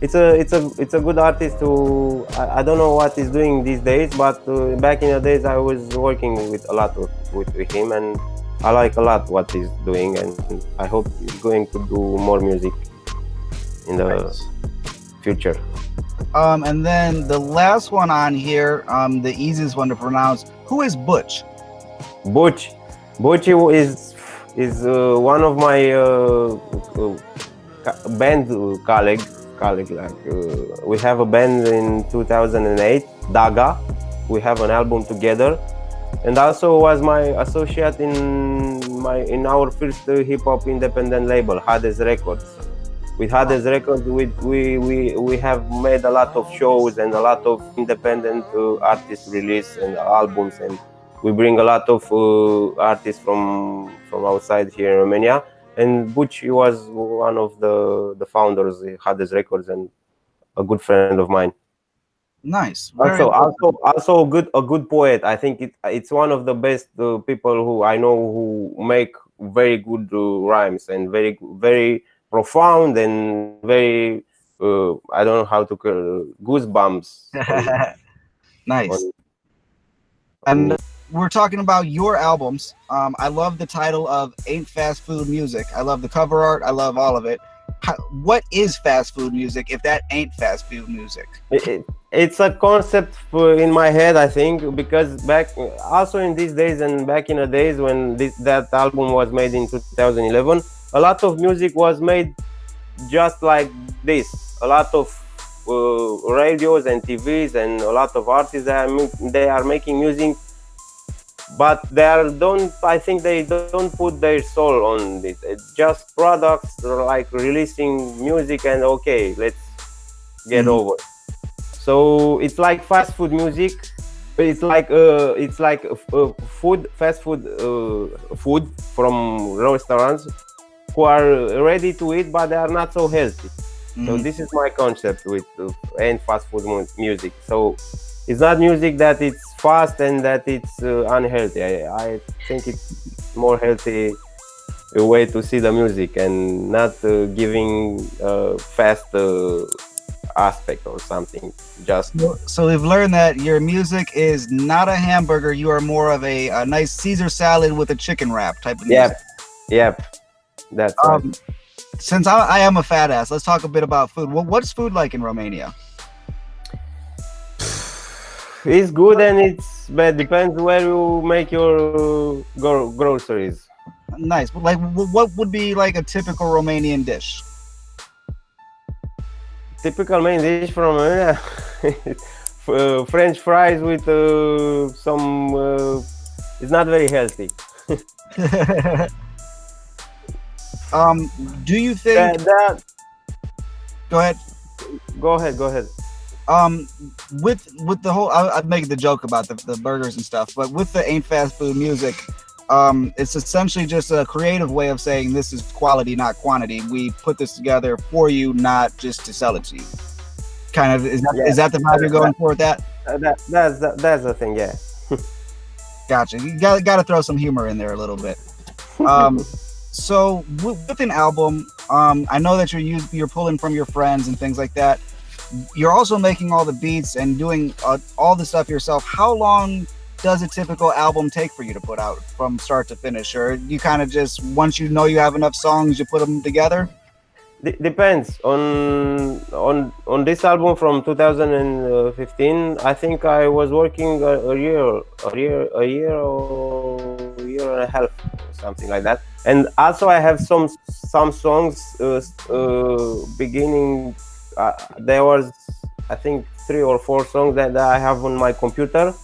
it's a it's a it's a good artist who I, I don't know what he's doing these days, but uh, back in the days I was working with a lot of, with, with him, and I like a lot what he's doing, and I hope he's going to do more music in the Nice. Future. Um, and then the last one on here, um, the easiest one to pronounce. Who is Butch? Butch, Butch is is uh, one of my uh, uh, band colleague. Colleague, like uh, we have a band in 2008, Daga. We have an album together, and also was my associate in my in our first uh, hip hop independent label, Hades Records. With Hades Records, we, we we we have made a lot of shows and a lot of independent uh, artist release and albums and we bring a lot of uh, artists from from outside here in Romania. And Butch was one of the the founders of Hades Records and a good friend of mine. Nice. Very Also, also, also a good a good poet. I think it, it's one of the best uh, people who I know who make very good uh, rhymes and very very profound and very uh, I don't know how to call goosebumps. [LAUGHS] nice. on- And we're talking about your albums. Um, I love the title of "Ain't Fast Food Music." I love the cover art. I love all of it. How, what is fast food music if that ain't fast food music? It- it- it's a concept for, in my head i think because back also in these days and back in the days when this, that album was made in 2011 a lot of music was made just like this. A lot of uh, radios and tvs and a lot of artists they are, they are making music but they are don't i think they don't put their soul on it it's just products like releasing music and okay let's get Mhm. over. So it's like fast food music. But it's like uh, it's like uh, food fast food uh, food from restaurants who are ready to eat but they are not so healthy so Mhm. this is my concept with uh, and fast food mu- music. So it's not music that it's fast and that it's uh, unhealthy. I, I think it's more healthy a way to see the music and not uh, giving uh, fast uh, aspect or something. Just So- So we've learned that your music is not a hamburger. You are more of a, a nice Caesar salad with a chicken wrap type of music. yep, yep. That's right. Um, since I, I am a fat ass, let's talk a bit about food. Well, what's food like in Romania? It's good and it's bad. Depends where you make your gro- groceries. Nice. But like, what would be like a typical Romanian dish? typical main dish from Romania [LAUGHS] uh, French fries with uh, some. Uh, it's not very healthy. [LAUGHS] [LAUGHS] Um, do you think That, that go ahead. go ahead, go ahead. um with with the whole I, i'd make the joke about the, the burgers and stuff but with the ain't fast food music um it's essentially just a creative way of saying this is quality not quantity we put this together for you not just to sell it to you kind of is that, Yeah. is that the vibe you're going for with that Uh, that that's the, that's the thing, yeah. [LAUGHS] gotcha you got, got to throw some humor in there a little bit um [LAUGHS] so with, with an album um i know that you're use, you're pulling from your friends and things like that. You're also making all the beats and doing uh, all the stuff yourself. How long does a typical album take for you to put out from start to finish? Or you kind of just once you know you have enough songs you put them together? D- depends. On on on this album from 2015. I think I was working a, a year, a year, a year or and a something like that. And also I have some some songs. Uh, uh, beginning, uh, there was I think three or four songs that, that I have on my computer.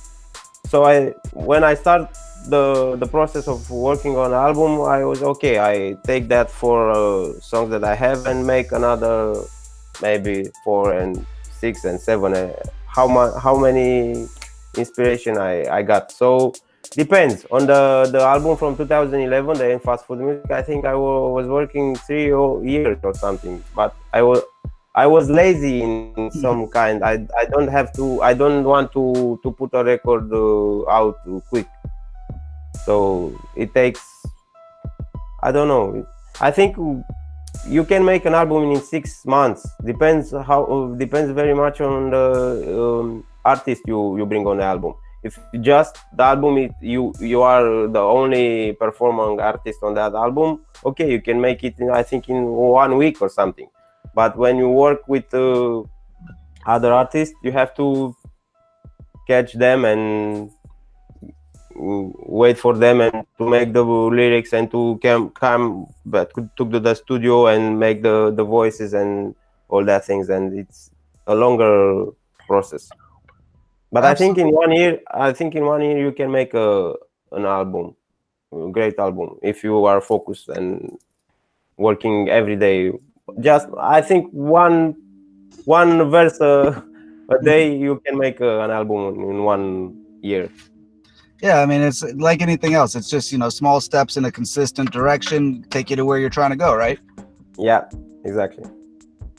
So I when I start the the process of working on album i was okay i take that for uh, songs that i have and make another maybe four and six and seven uh, how much how many inspiration i i got so depends. On the the album from 2011 the fast food music i think i was working three years or something but i was i was lazy in some kind. I i don't have to i don't want to to put a record uh, out quick. So it takes i don't know. I think you can make an album in six months. Depends how depends very much on the um, artist you you bring on the album if just the album you you are the only performing artist on that album. Okay you can make it in, i think in one week or something. But when you work with uh, other artists you have to catch them and wait for them and to make the lyrics and to come come but to the studio and make the the voices and all that things. And it's a longer process but i think in one year i think in one year you can make a an album a great album if you are focused and working every day. Just i think one one verse a, a day you can make a, an album in one year. Yeah i mean it's like anything else. It's just you know small steps in a consistent direction take you to where you're trying to go right? Yeah exactly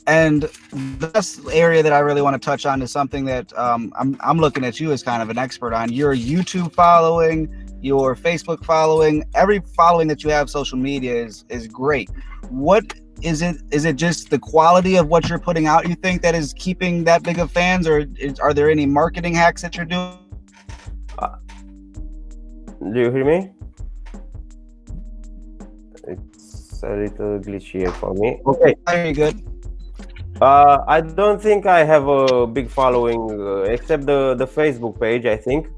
and best area that I really want to touch on is something that um, I'm, I'm looking at you as kind of an expert on. Your YouTube following, your Facebook following, every following that you have social media is is great. What is it? Is it just the quality of what you're putting out? You think that is keeping that big of fans, or is, are there any marketing hacks that you're doing? Do you hear me? It's a little glitchy for me. Okay. Very good. Uh, I don't think I have a big following uh, except the the Facebook page. I think,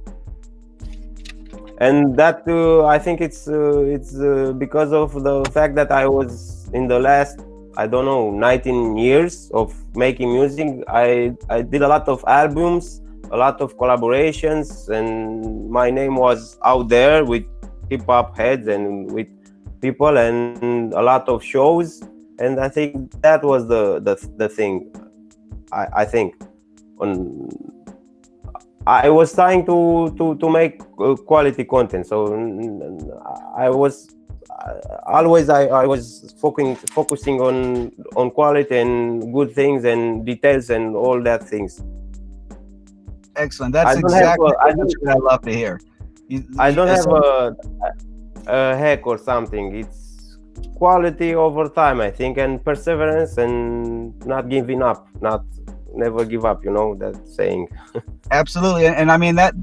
and that uh, I think it's uh, it's uh, because of the fact that I was in the last I don't know 19 years of making music. I I did a lot of albums, a lot of collaborations, and my name was out there with hip hop heads and with people and a lot of shows and I think that was the the, the thing. I, I think on I was trying to to to make uh, quality content. So I was always I, I was focusing focusing on on quality and good things and details and all that things. Excellent. That's I don't have exactly a- I what I love to hear. You- I don't have a, a hack or something. It's quality over time, I think, and perseverance and not giving up, not never give up. You know that saying. [LAUGHS] Absolutely, and, and I mean that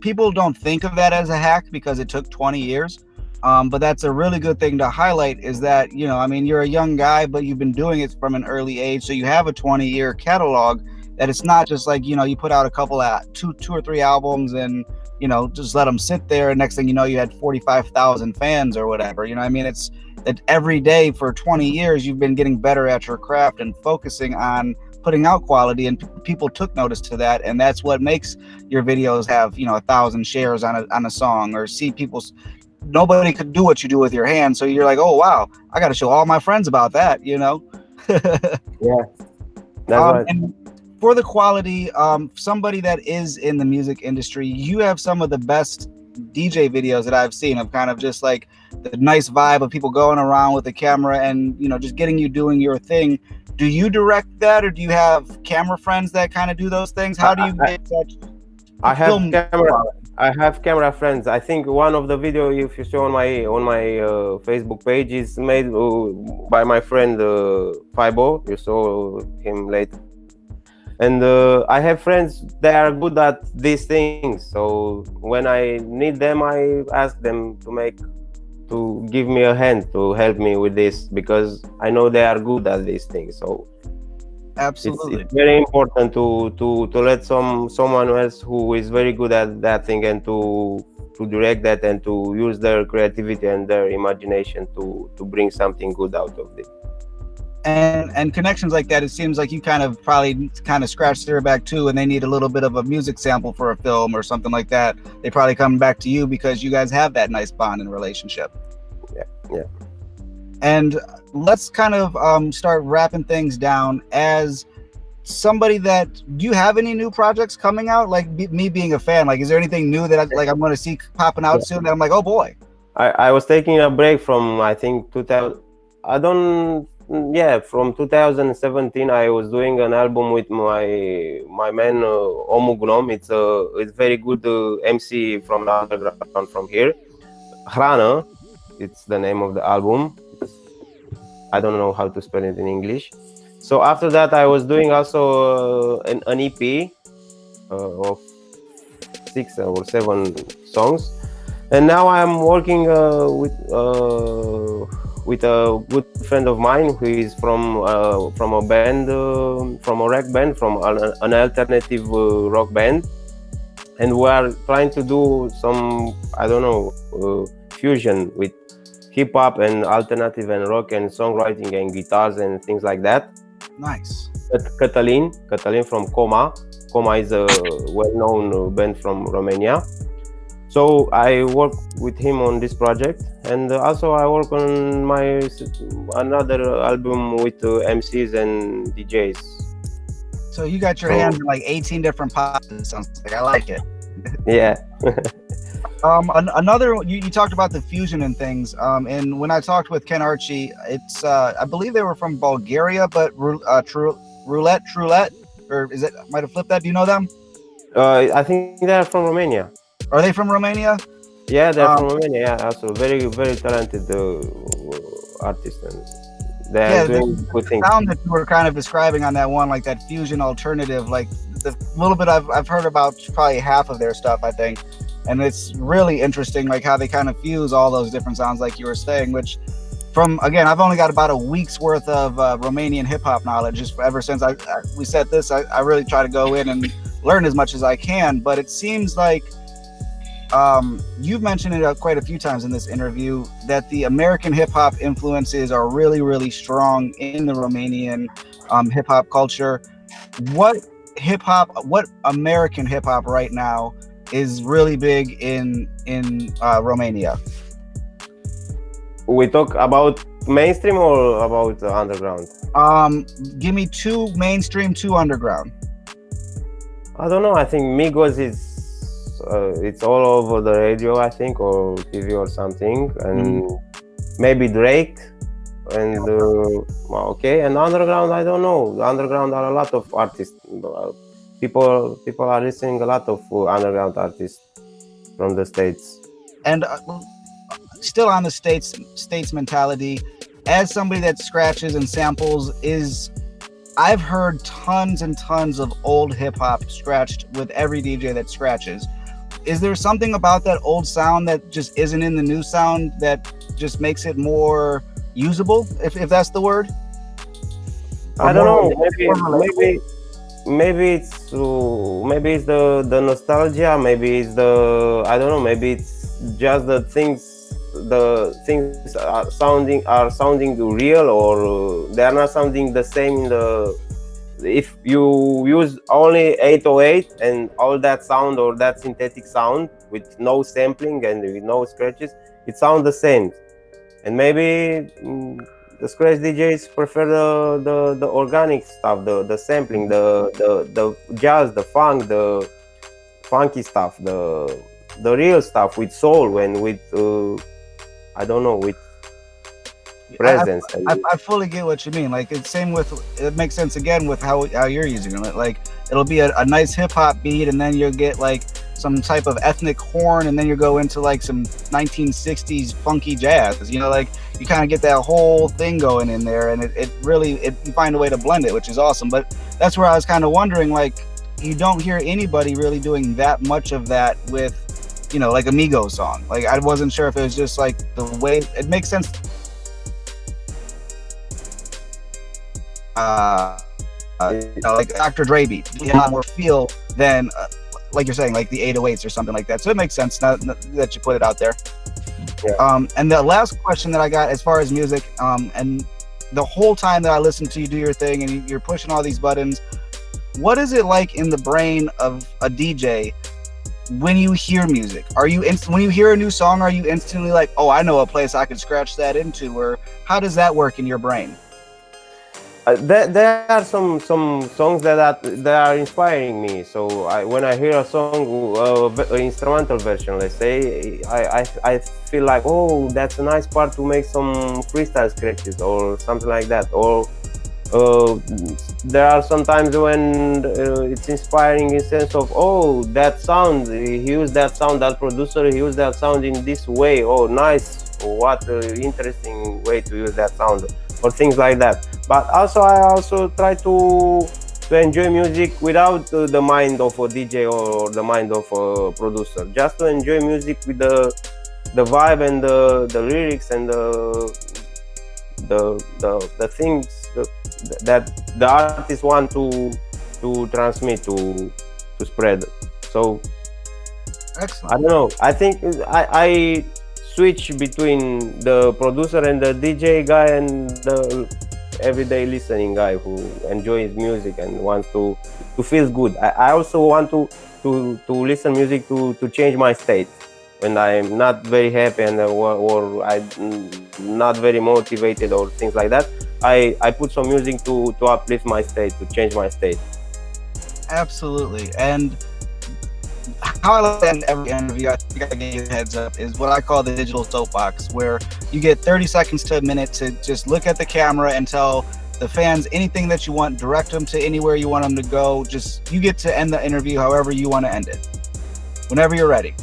people don't think of that as a hack because it took 20 years. Um, but that's a really good thing to highlight is that you know I mean you're a young guy, but you've been doing it from an early age, so you have a 20 year catalog. That it's not just like you know you put out a couple of two two or three albums and you know just let them sit there, and next thing you know you had 45,000 fans or whatever. You know I mean it's that every day for 20 years you've been getting better at your craft and focusing on putting out quality and p- people took notice to that and that's what makes your videos have you know a thousand shares on a, on a song or see people's nobody could do what you do with your hands. So you're like, oh wow, I got to show all my friends about that, you know. [LAUGHS] yeah, Um, and for the quality, um, somebody that is in the music industry, you have some of the best DJ videos that I've seen of kind of just like the nice vibe of people going around with the camera and you know just getting you doing your thing. Do you direct that, or do you have camera friends that kind of do those things? How do you get such? I have film camera. I have camera friends. I think one of the video, if you show on my on my uh, Facebook page, is made uh, by my friend uh, Fibo. You saw him later. And uh, I have friends that are good at these things. So when I need them, I ask them to make to give me a hand to help me with this because I know they are good at these things. So it's, Absolutely. it's very important to to to let some someone else who is very good at that thing and to to direct that and to use their creativity and their imagination to to bring something good out of it and and connections like that it seems like you kind of probably kind of scratch their back too and they need a little bit of a music sample for a film or something like that. They probably come back to you because you guys have that nice bond and relationship. Yeah, yeah. and let's kind of um, start wrapping things down. As somebody that do you have any new projects coming out? Like be, me being a fan like is there anything new that I, like i'm going to see popping out Yeah. soon that i'm like oh boy. I, I was taking a break from I think 2000 I don't yeah from 2017 I was doing an album with my my man uh, Omu Gnom it's a it's very good uh, MC from the underground from here. Hrana it's the name of the album. I don't know how to spell it in English. So after that I was doing also uh, an, an EP uh, of six or seven songs. And now I'm working uh, with uh, with a good friend of mine who is from uh, from a band uh, from a rock band from an, an alternative uh, rock band, and we are trying to do some I don't know uh, fusion with hip hop and alternative and rock and songwriting and guitars and things like that. nice Cat- Catalin, Catalin from Coma. Coma is a well-known uh, band from Romania. So I work with him on this project, and also I work on my another album with uh, MCs and DJs. so you got your So- hands in like 18 different pots sounds like i like it [LAUGHS] Yeah, [LAUGHS] Um, an- another you, you talked about the fusion and things. Um, and when I talked with Ken Archie, it's uh, I believe they were from Bulgaria, but uh, roulette, roulette, or is it? Might have flipped that. Do you know them? uh, I think they're from Romania. Are they from Romania? Yeah, they're Um, from Romania. Yeah, also very very talented uh, artists, and they're Yeah, the- doing good things. Sound that you were kind of describing on that one, like that fusion alternative, like the little bit I've I've heard about probably half of their stuff, I think, and it's really interesting, like how they kind of fuse all those different sounds, like you were saying, which. From again, I've only got about a week's worth of uh, Romanian hip hop knowledge. Just ever since I, I we said this, I, I really try to go in and learn as much as I can. But it seems like um, you've mentioned it uh, quite a few times in this interview that the American hip hop influences are really, really strong in the Romanian um, hip hop culture. What hip hop, what American hip hop right now is really big in in uh, Romania? We talk about mainstream or about uh, underground. Um, give me two mainstream, two underground. I don't know. I think Migos is uh, it's all over the radio. I think or TV or something, and maybe Drake. And uh, well, okay, and underground. I don't know. Underground are a lot of artists. People people are listening a lot of underground artists from the states. and uh, still on the states states mentality as somebody that scratches and samples is i've heard tons and tons of old hip hop scratched with every dj that scratches is there something about that old sound that just isn't in the new sound that just makes it more usable if, if that's the word I don't more- know. Maybe maybe maybe it's maybe it's the the nostalgia. Maybe it's the I don't know. Maybe it's just the things the things are sounding are sounding real or uh, they are not sounding the same in the if you use only 808 and all that sound or that synthetic sound with no sampling and with no scratches it sounds the same. And maybe mm, the scratch DJs prefer the, the, the organic stuff, the, the sampling, the, the the jazz, the funk, the funky stuff, the the real stuff with soul and with uh, I don't know with presence. I, I, I, fully get what you mean. Like it's same with it makes sense again with how how you're using it. Like it'll be a, a nice hip hop beat, and then you'll get like some type of ethnic horn, and then you go into like some 1960s funky jazz. You know, like you kind of get that whole thing going in there, and it, it really it, you find a way to blend it, which is awesome. But that's where I was kind of wondering, like you don't hear anybody really doing that much of that with you know like a Migos song. Like I wasn't sure if it was just like the way it makes sense. Uh, uh, you know, like Dr. Dre beat, he had a lot more feel than uh, like you're saying, like the 808s or something like that. So it makes sense now that you put it out there. Yeah. Um, and the last question that I got as far as music, um, and the whole time that I listened to you do your thing and you're pushing all these buttons, what is it like in the brain of a DJ when you hear music? Are you inst- when you hear a new song, are you instantly like, oh, I know a place I could scratch that into, or how does that work in your brain? Uh, there, there are some some songs that are, that are inspiring me. So I, when I hear a song, uh, instrumental version, let's say, I, I, I feel like, oh, that's a nice part to make some freestyle scratches or something like that. Or uh, there are sometimes when uh, it's inspiring in sense of, oh, that sound, he used that sound, that producer, he used that sound in this way. Oh, nice! What an interesting way to use that sound or things like that. But also i also try to to enjoy music without uh, the mind of a dj or the mind of a producer. Just to enjoy music with the the vibe and the the lyrics and the the the, the things that the artist want to to transmit to to spread. So Excellent. i don't know. I think i i switch between the producer and the DJ guy and the everyday listening guy who enjoys music and wants to to feel good. I, I also want to to to listen music to to change my state when I'm not very happy and uh, or, or I'm not very motivated or things like that. I I put some music to to uplift my state to change my state. Absolutely, and how I like end every interview, I think I give you heads up, is what I call the digital soapbox, where you get 30 seconds to a minute to just look at the camera and tell the fans anything that you want, direct them to anywhere you want them to go. Just you get to end the interview however you want to end it. Whenever you're ready.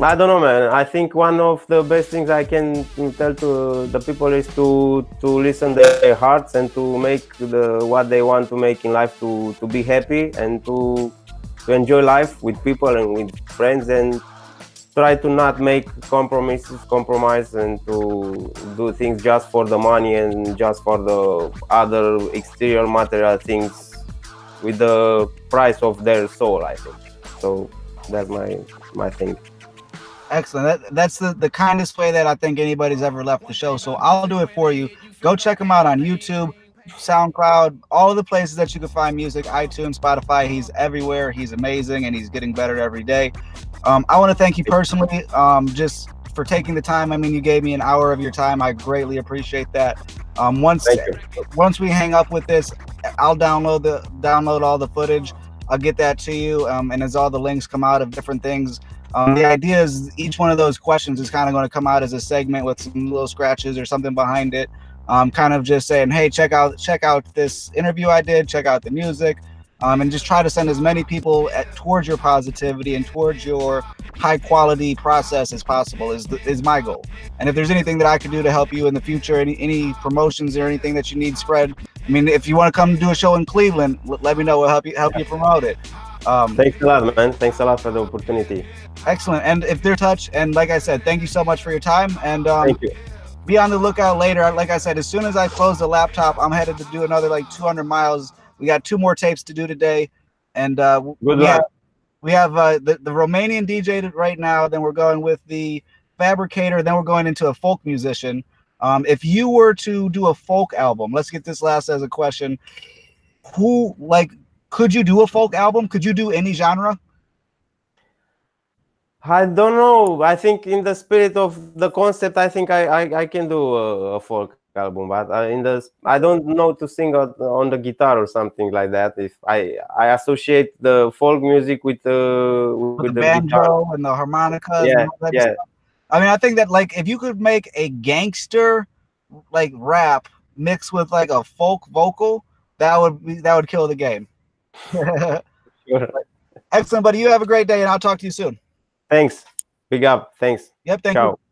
I don't know, man. I think one of the best things I can tell to the people is to to listen to their hearts and to make the what they want to make in life to to be happy and to to enjoy life with people and with friends and try to not make compromises compromise and to do things just for the money and just for the other exterior material things with the price of their soul i think. So that's my my thing. Excellent. That, that's the, the kindest way that i think anybody's ever left the show. So i'll do it for you. Go check them out on youtube SoundCloud, all of the places that you can find music, iTunes, Spotify. He's everywhere. He's amazing and he's getting better every day. Um, I want to thank you personally um, just for taking the time. I mean, you gave me an hour of your time. I greatly appreciate that. Um, once once we hang up with this, I'll download the download all the footage. I'll get that to you. Um, and as all the links come out of different things, um, the idea is each one of those questions is kind of going to come out as a segment with some little scratches or something behind it um, kind of just saying, hey, check out check out this interview I did, check out the music, um, and just try to send as many people at, towards your positivity and towards your high quality process as possible is the, is my goal. And if there's anything that I could do to help you in the future, any any promotions or anything that you need spread, I mean, if you want to come do a show in Cleveland, let me know. We'll help you help you promote it. Um, Thanks a lot, man. Thanks a lot for the opportunity. Excellent. And if they're touch, and like I said, thank you so much for your time. And um, thank you be on the lookout later. Like I said, as soon as I close the laptop, I'm headed to do another like 200 miles. We got two more tapes to do today, and uh, we have, we have uh, the the Romanian DJ right now. Then we're going with the fabricator. Then we're going into a folk musician. Um, if you were to do a folk album, let's get this last as a question. Who like could you do a folk album? Could you do any genre? I don't know. I think in the spirit of the concept, I think I I, I can do a, a folk album, but uh, in the I don't know to sing on, on the guitar or something like that. If I I associate the folk music with uh, with, with the, the banjo guitar. and the harmonicas. Yeah, yeah. I mean, I think that like if you could make a gangster like rap mixed with like a folk vocal, that would be that would kill the game. [LAUGHS] [LAUGHS] sure. Excellent, buddy. You have a great day, and I'll talk to you soon. Thanks. Big up. Thanks. Yep. Thank Ciao. you.